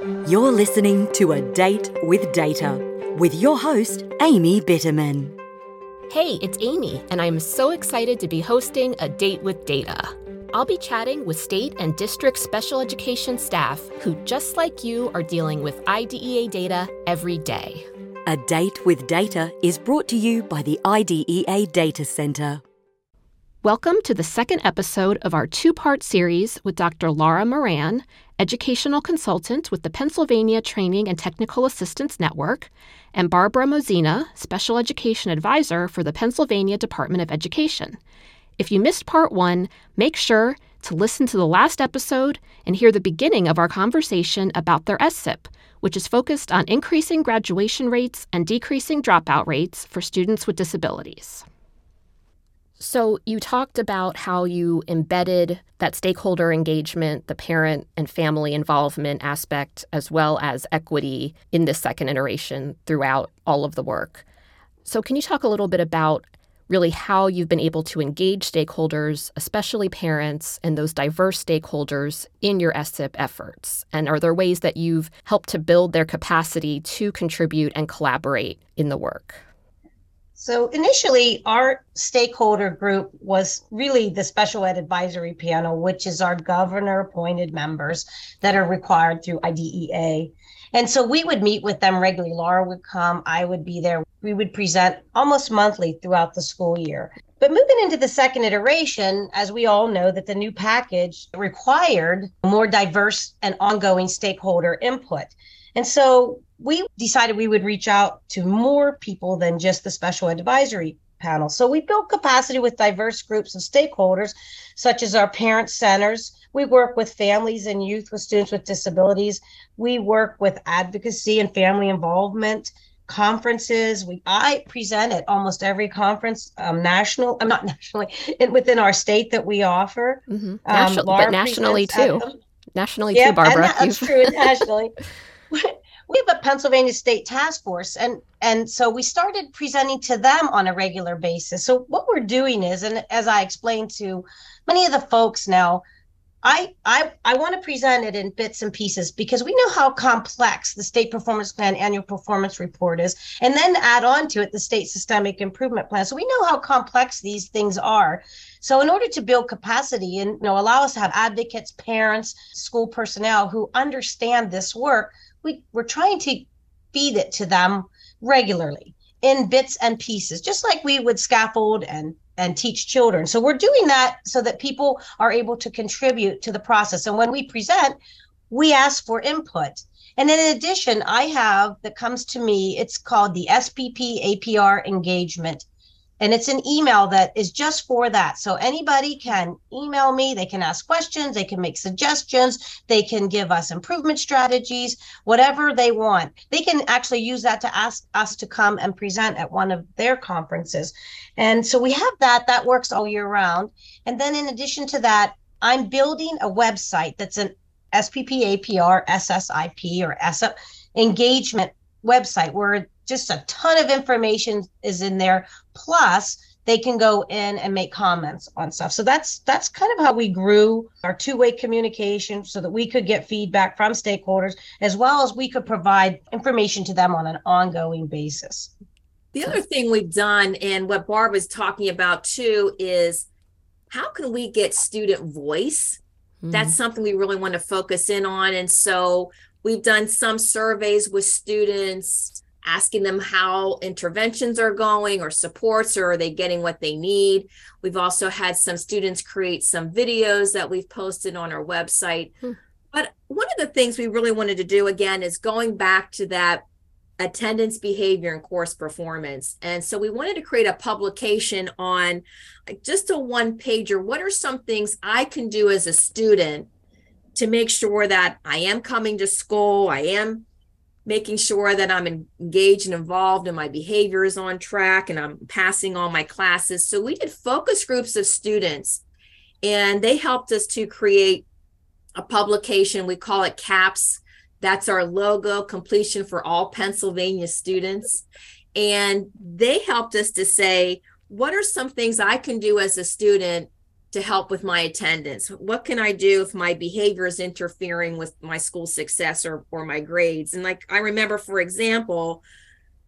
You're listening to A Date with Data with your host, Amy Bitterman. Hey, it's Amy, and I'm so excited to be hosting A Date with Data. I'll be chatting with state and district special education staff who, just like you, are dealing with IDEA data every day. A Date with Data is brought to you by the IDEA Data Center. Welcome to the second episode of our two part series with Dr. Laura Moran, educational consultant with the Pennsylvania Training and Technical Assistance Network, and Barbara Mozina, special education advisor for the Pennsylvania Department of Education. If you missed part one, make sure to listen to the last episode and hear the beginning of our conversation about their SSIP, which is focused on increasing graduation rates and decreasing dropout rates for students with disabilities. So, you talked about how you embedded that stakeholder engagement, the parent and family involvement aspect, as well as equity in this second iteration throughout all of the work. So, can you talk a little bit about really how you've been able to engage stakeholders, especially parents and those diverse stakeholders, in your SSIP efforts? And are there ways that you've helped to build their capacity to contribute and collaborate in the work? So initially, our stakeholder group was really the Special Ed Advisory Panel, which is our governor appointed members that are required through IDEA. And so we would meet with them regularly. Laura would come, I would be there. We would present almost monthly throughout the school year. But moving into the second iteration, as we all know, that the new package required more diverse and ongoing stakeholder input. And so we decided we would reach out to more people than just the special advisory panel. So we built capacity with diverse groups of stakeholders, such as our parent centers. We work with families and youth with students with disabilities. We work with advocacy and family involvement conferences. We I present at almost every conference, um, national. I'm not nationally within our state that we offer. Mm-hmm. National, um, but nationally too. Nationally yeah, too, Barbara. And that's true nationally we have a Pennsylvania State Task Force, and and so we started presenting to them on a regular basis. So what we're doing is, and as I explained to many of the folks now, I I I want to present it in bits and pieces because we know how complex the state performance plan annual performance report is, and then add on to it the state systemic improvement plan. So we know how complex these things are. So in order to build capacity and you know allow us to have advocates, parents, school personnel who understand this work we, we're trying to feed it to them regularly in bits and pieces, just like we would scaffold and and teach children. So we're doing that so that people are able to contribute to the process. And when we present, we ask for input. And in addition, I have that comes to me, it's called the SPP APR engagement and it's an email that is just for that. So anybody can email me. They can ask questions. They can make suggestions. They can give us improvement strategies whatever they want. They can actually use that to ask us to come and present at one of their conferences. And so we have that. That works all year round. And then in addition to that i'm building a website that's an spp apr ssip or SSIP engagement website where just a ton of information is in there. Plus they can go in and make comments on stuff. So that's that's kind of how we grew our two-way communication so that we could get feedback from stakeholders as well as we could provide information to them on an ongoing basis. The other thing we've done and what barb is talking about too is how can we get student voice? Mm-hmm. that's something we really want to focus in on. And so we've done some surveys with students asking them how interventions are going or supports or are they getting what they need? We've also had some students create some videos that we've posted on our website. Hmm. but one of the things we really wanted to do again is going back to that attendance behavior and course performance. And so we wanted to create a publication on like just a one pager. What are some things i can do as a student to make sure that i am coming to school i am making sure that I'm engaged and involved and my behavior is on track and I'm passing all my classes. So we did focus groups of students and they helped us to create a publication. We call it CAPS. That's our logo, completion for all Pennsylvania students. And they helped us to say, what are some things I can do as a student to help with my attendance? What can I do if my behavior is interfering with my school success or, or my grades? And like I remember, for example,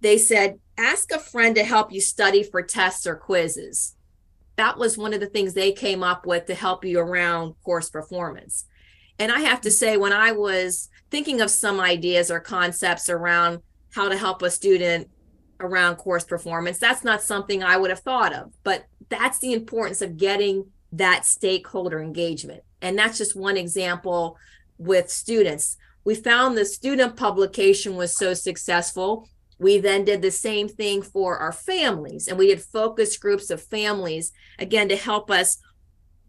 they said, ask a friend to help you study for tests or quizzes. That was one of the things they came up with to help you around course performance. And I have to say, when I was thinking of some ideas or concepts around how to help a student around course performance, that's not something I would have thought of. But that's the importance of getting that stakeholder engagement. And that's just one example with students. We found the student publication was so successful. We then did the same thing for our families, and we did focus groups of families again to help us.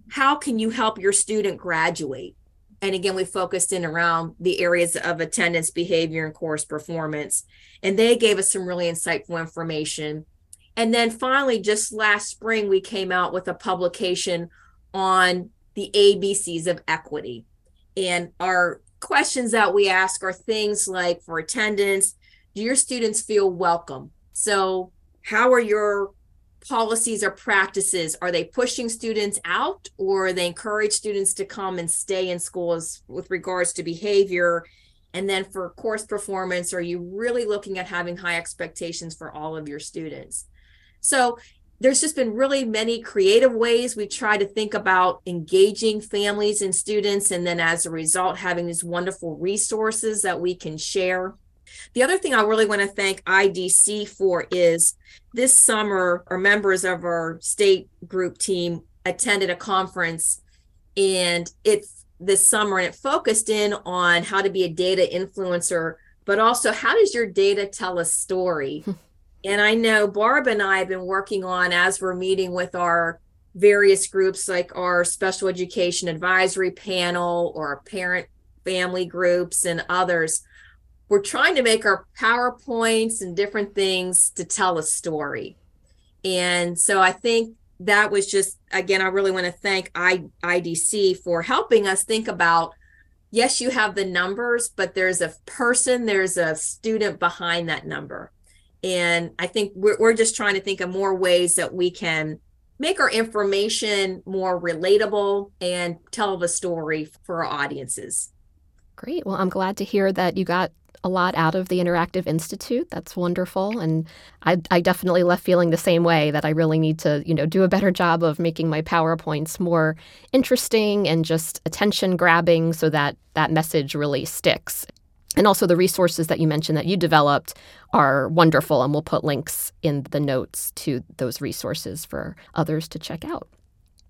How can you help your student graduate? And again, we focused in around the areas of attendance, behavior, and course performance. And they gave us some really insightful information and then finally, just last spring, we came out with a publication on the ABCs of equity. And our questions that we ask are things like for attendance, do your students feel welcome? So, how are your policies or practices? Are they pushing students out or they encourage students to come and stay in schools with regards to behavior? And then for course performance, are you really looking at having high expectations for all of your students? So there's just been really many creative ways we try to think about engaging families and students and then as a result having these wonderful resources that we can share. The other thing i really want to thank idc for is this summer our members of our state group team attended a conference and it's this summer and it focused in on how to be a data influencer but also how does your data tell a story And I know Barb and I have been working on as we're meeting with our various groups like our special education advisory panel or our parent family groups and others. We're trying to make our PowerPoints and different things to tell a story. And so I think that was just, again, I really want to thank IDC for helping us think about yes, you have the numbers, but there's a person, there's a student behind that number and I think we're, we're just trying to think of more ways that we can make our information more relatable and tell the story for our audiences. Great. Well, I'm glad to hear that you got a lot out of the Interactive Institute. That's wonderful. And I, I, definitely left feeling the same way that I really need to, you know, do a better job of making my PowerPoints more interesting and just attention grabbing so that that message really sticks. And also, the resources that you mentioned that you developed are wonderful, and we'll put links in the notes to those resources for others to check out.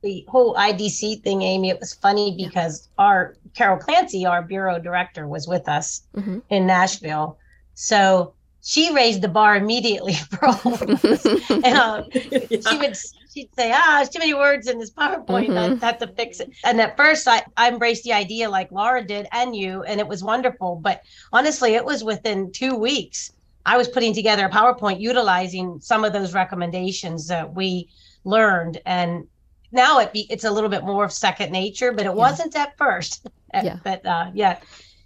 The whole IDC thing, Amy, it was funny because yeah. our Carol Clancy, our bureau director, was with us mm-hmm. in Nashville. So she raised the bar immediately for all of us. and, um, yeah. She would she'd say, ah, there's too many words in this PowerPoint. Mm-hmm. I have to fix it. And at first, I, I embraced the idea like Laura did and you, and it was wonderful. But honestly, it was within two weeks. I was putting together a PowerPoint utilizing some of those recommendations that we learned. And now it be, it's a little bit more of second nature, but it yeah. wasn't at first. yeah. But uh, yeah,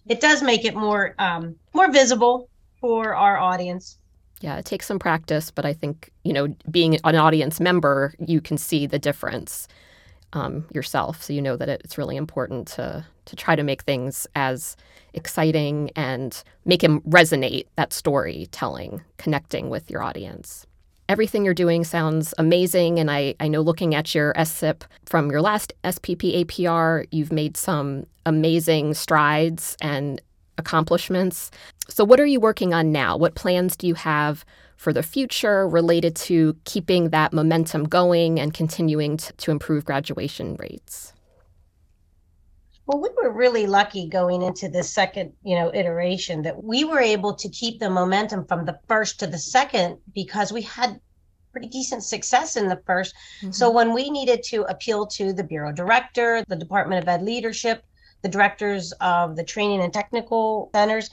it does make it more um, more visible for our audience. Yeah, it takes some practice, but I think, you know, being an audience member, you can see the difference um, yourself. So you know that it's really important to to try to make things as exciting and make them resonate, that storytelling, connecting with your audience. Everything you're doing sounds amazing. And I, I know looking at your SIP from your last SPP APR, you've made some amazing strides and accomplishments. So, what are you working on now? What plans do you have for the future related to keeping that momentum going and continuing to, to improve graduation rates? Well, we were really lucky going into the second, you know, iteration that we were able to keep the momentum from the first to the second because we had pretty decent success in the 1st mm-hmm. So when we needed to appeal to the bureau director, the Department of Ed leadership, the directors of the training and technical centers,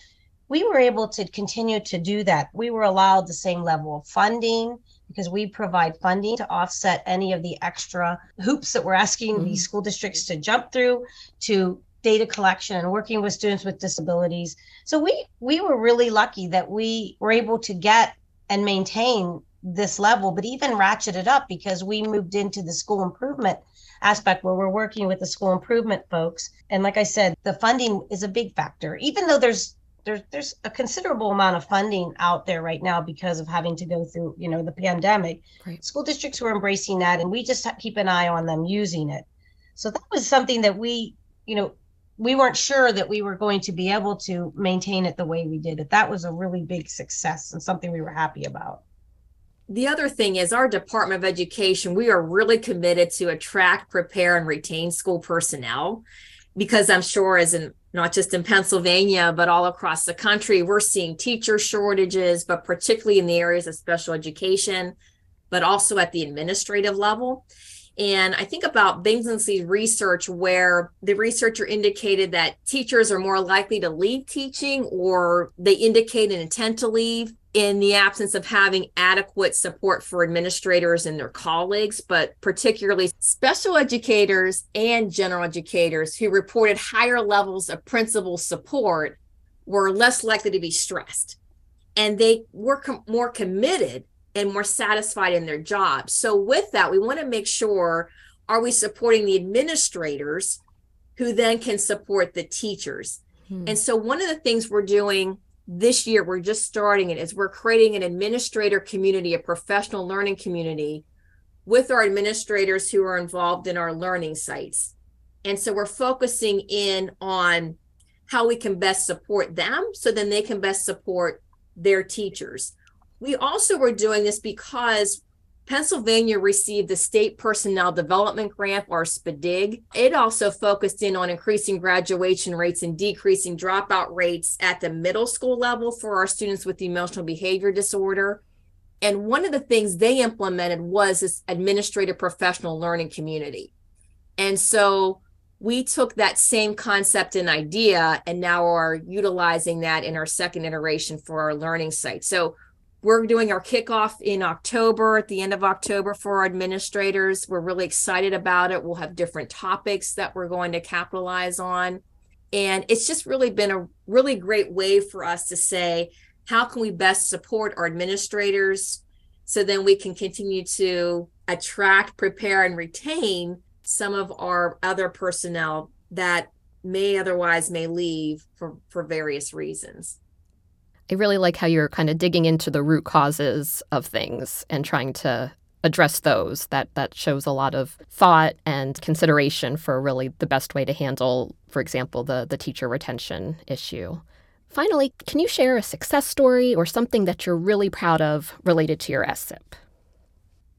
we were able to continue to do that. We were allowed the same level of funding because we provide funding to offset any of the extra hoops that we're asking mm-hmm. these school districts to jump through to data collection and working with students with disabilities. So we we were really lucky that we were able to get and maintain this level, but even ratchet it up because we moved into the school improvement aspect where we're working with the school improvement folks. And like I said, the funding is a big factor, even though there's there's there's a considerable amount of funding out there right now because of having to go through you know the pandemic right. school districts were embracing that and we just keep an eye on them using it so that was something that we you know we weren't sure that we were going to be able to maintain it the way we did it that was a really big success and something we were happy about the other thing is our department of education we are really committed to attract prepare and retain school personnel because i'm sure as in not just in pennsylvania but all across the country we're seeing teacher shortages but particularly in the areas of special education but also at the administrative level. And I think about Billingsley's research where the researcher indicated that teachers are more likely to leave teaching or they indicate an intent to leave in the absence of having adequate support for administrators and their colleagues, but particularly special educators and general educators who reported higher levels of principal support were less likely to be stressed. And they were com- more committed and more satisfied in their jobs. So, with that, we want to make sure are we supporting the administrators who then can support the teachers? Hmm. And so, one of the things we're doing this year, we're just starting it, is we're creating an administrator community, a professional learning community with our administrators who are involved in our learning sites. And so, we're focusing in on how we can best support them so then they can best support their teachers. We also were doing this because Pennsylvania received the State Personnel Development Grant, or SPDIG. It also focused in on increasing graduation rates and decreasing dropout rates at the middle school level for our students with emotional behavior disorder. And one of the things they implemented was this administrative professional learning community. And so we took that same concept and idea and now are utilizing that in our second iteration for our learning site. So we're doing our kickoff in October, at the end of October for our administrators. We're really excited about it. We'll have different topics that we're going to capitalize on. And it's just really been a really great way for us to say, how can we best support our administrators so then we can continue to attract, prepare, and retain some of our other personnel that may otherwise may leave for, for various reasons. I really like how you're kind of digging into the root causes of things and trying to address those. That that shows a lot of thought and consideration for really the best way to handle, for example, the the teacher retention issue. Finally, can you share a success story or something that you're really proud of related to your SSIP?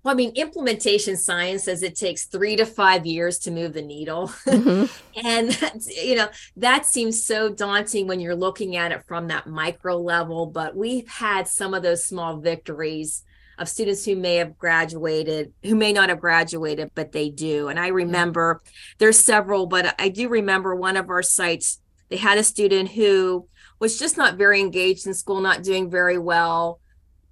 Well, I mean, implementation science says it takes three to five years to move the needle. Mm-hmm. and, you know, that seems so daunting when you're looking at it from that micro level. But we've had some of those small victories of students who may have graduated, who may not have graduated, but they do. And I remember there's several, but I do remember one of our sites, they had a student who was just not very engaged in school, not doing very well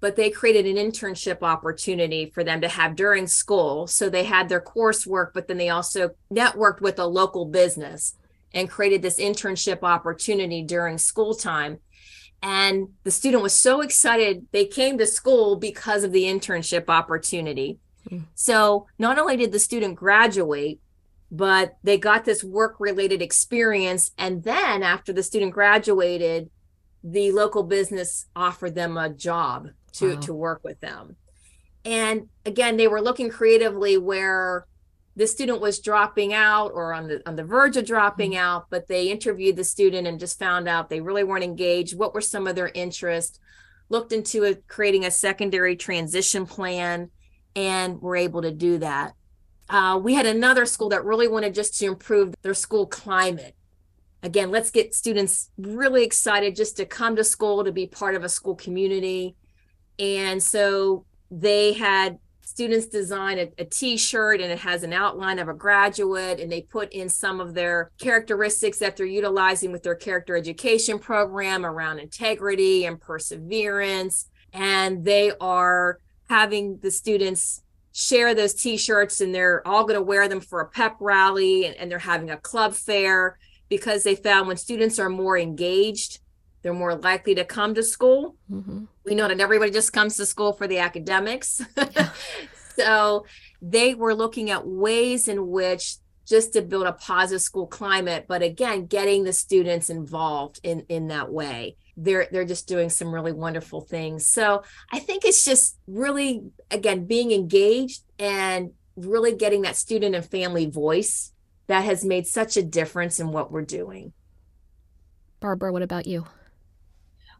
but they created an internship opportunity for them to have during school. So they had their coursework, but then they also networked with a local business and created this internship opportunity during school time. And the student was so excited they came to school because of the internship opportunity. Mm. So not only did the student graduate, but they got this work related experience. And then after the student graduated, the local business offered them a job to wow. to work with them. And again they were looking creatively where the student was dropping out or on the on the verge of dropping mm-hmm. out but they interviewed the student and just found out they really weren't engaged. What were some of their interests? Looked into a, creating a secondary transition plan and were able to do that. Uh, we had another school that really wanted just to improve their school climate. Again let's get students really excited just to come to school to be part of a school community and so they had students design a a t-shirt and it has an outline of a graduate and they put in some of their characteristics that they're utilizing with their character education program around integrity and perseverance. And they are having the students share those t-shirts and they're all going to wear them for a pep rally and, and they're having a club fair because they found when students are more engaged they're more likely to come to school. Mm-hmm. We know that everybody just comes to school for the academics. so they were looking at ways in which just to build a positive school climate but again getting the students involved in in that way they're they're just doing some really wonderful things so i think it's just really again being engaged and really getting that student and family voice that has made such a difference in what we're doing barbara what about you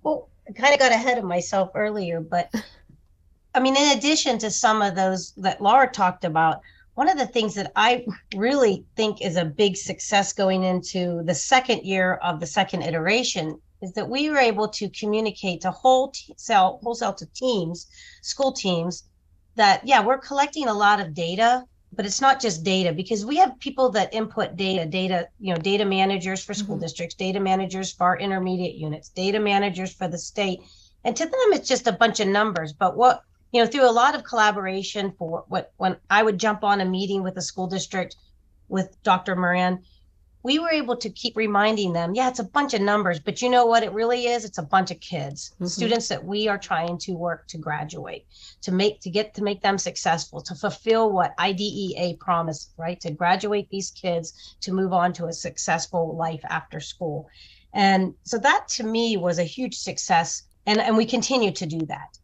well i kind of got ahead of myself earlier but i mean in addition to some of those that laura talked about one of the things that I really think is a big success going into the second year of the second iteration is that we were able to communicate to whole wholesale wholesale to teams, school teams, that yeah, we're collecting a lot of data, but it's not just data because we have people that input data, data, you know, data managers for school mm-hmm. districts, data managers for our intermediate units, data managers for the state. And to them, it's just a bunch of numbers. But what you know, through a lot of collaboration for what when I would jump on a meeting with a school district with Dr. Moran, we were able to keep reminding them, yeah, it's a bunch of numbers, but you know what it really is? It's a bunch of kids, mm-hmm. students that we are trying to work to graduate, to make to get to make them successful, to fulfill what IDEA promised, right? To graduate these kids to move on to a successful life after school. And so that to me was a huge success. And, and we continue to do that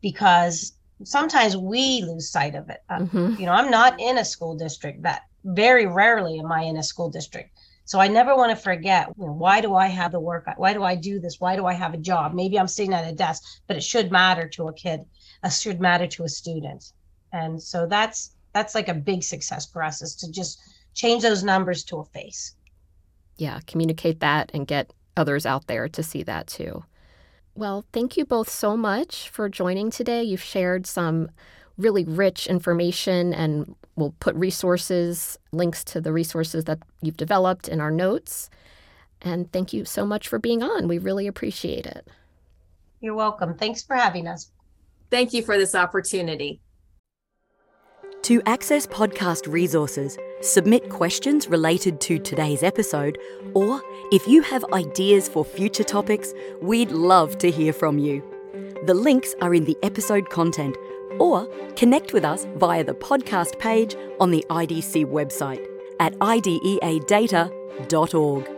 because sometimes we lose sight of it. Uh, mm-hmm. You know, I'm not in a school district that very rarely am I in a school district. So I never want to forget you know, why do I have the work? Why do I do this? Why do I have a job? Maybe I'm sitting at a desk, but it should matter to a kid. It should matter to a student. And so that's that's like a big success for us is to just change those numbers to a face. Yeah, communicate that and get others out there to see that too. Well, thank you both so much for joining today. You've shared some really rich information and we'll put resources, links to the resources that you've developed in our notes. And thank you so much for being on. We really appreciate it. You're welcome. Thanks for having us. Thank you for this opportunity. To access podcast resources, submit questions related to today's episode, or if you have ideas for future topics, we'd love to hear from you. The links are in the episode content, or connect with us via the podcast page on the IDC website at ideadata.org.